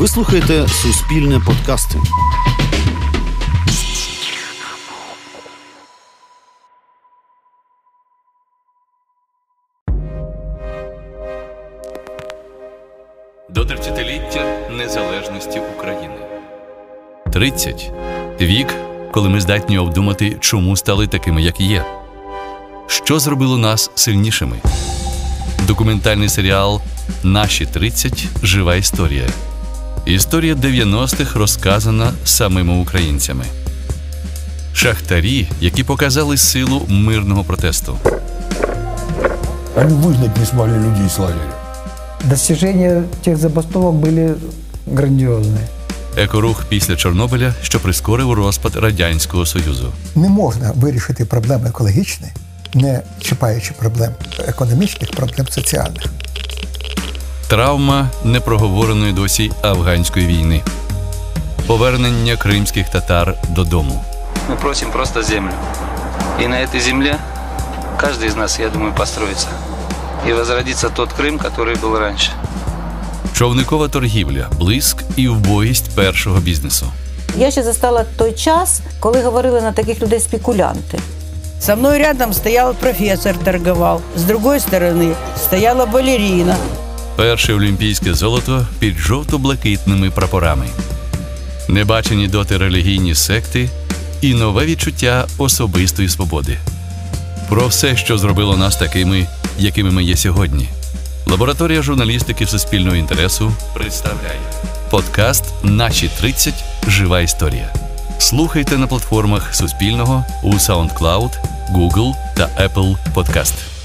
Ви слухаєте Суспільне подкасти. До 30-ліття незалежності України. 30 вік, коли ми здатні обдумати, чому стали такими, як є. Що зробило нас сильнішими? Документальний серіал Наші 30 жива історія. Історія 90-х розказана самими українцями. Шахтарі, які показали силу мирного протесту. Они выгнать не смогли людей из лагеря. Достижения тех забастовок были грандиозные. Екорух після Чорнобиля, що прискорив розпад Радянського Союзу. Не можна вирішити проблеми екологічні, не чіпаючи проблем економічних, проблем соціальних. Травма непроговореної досі афганської війни. Повернення кримських татар додому. Мы просим просто землю. И на этой земле каждый из нас, я думаю, построится. И возродится тот Крым, который был раньше. Човникова торгівля, блиск і вбогість першого бізнесу. Я ще застала той час, коли говорили на таких людей спекулянти. Со мной рядом стоял профессор, торговал. С другой стороны стояла балерина. Перше олімпійське золото під жовто-блакитними прапорами. Небачені доти релігійні секти і нове відчуття особистої свободи. Про все, що зробило нас такими, якими ми є сьогодні. Лабораторія журналістики Суспільного інтересу представляє подкаст Наші 30 жива історія. Слухайте на платформах Суспільного у SoundCloud, Google та Apple Podcast.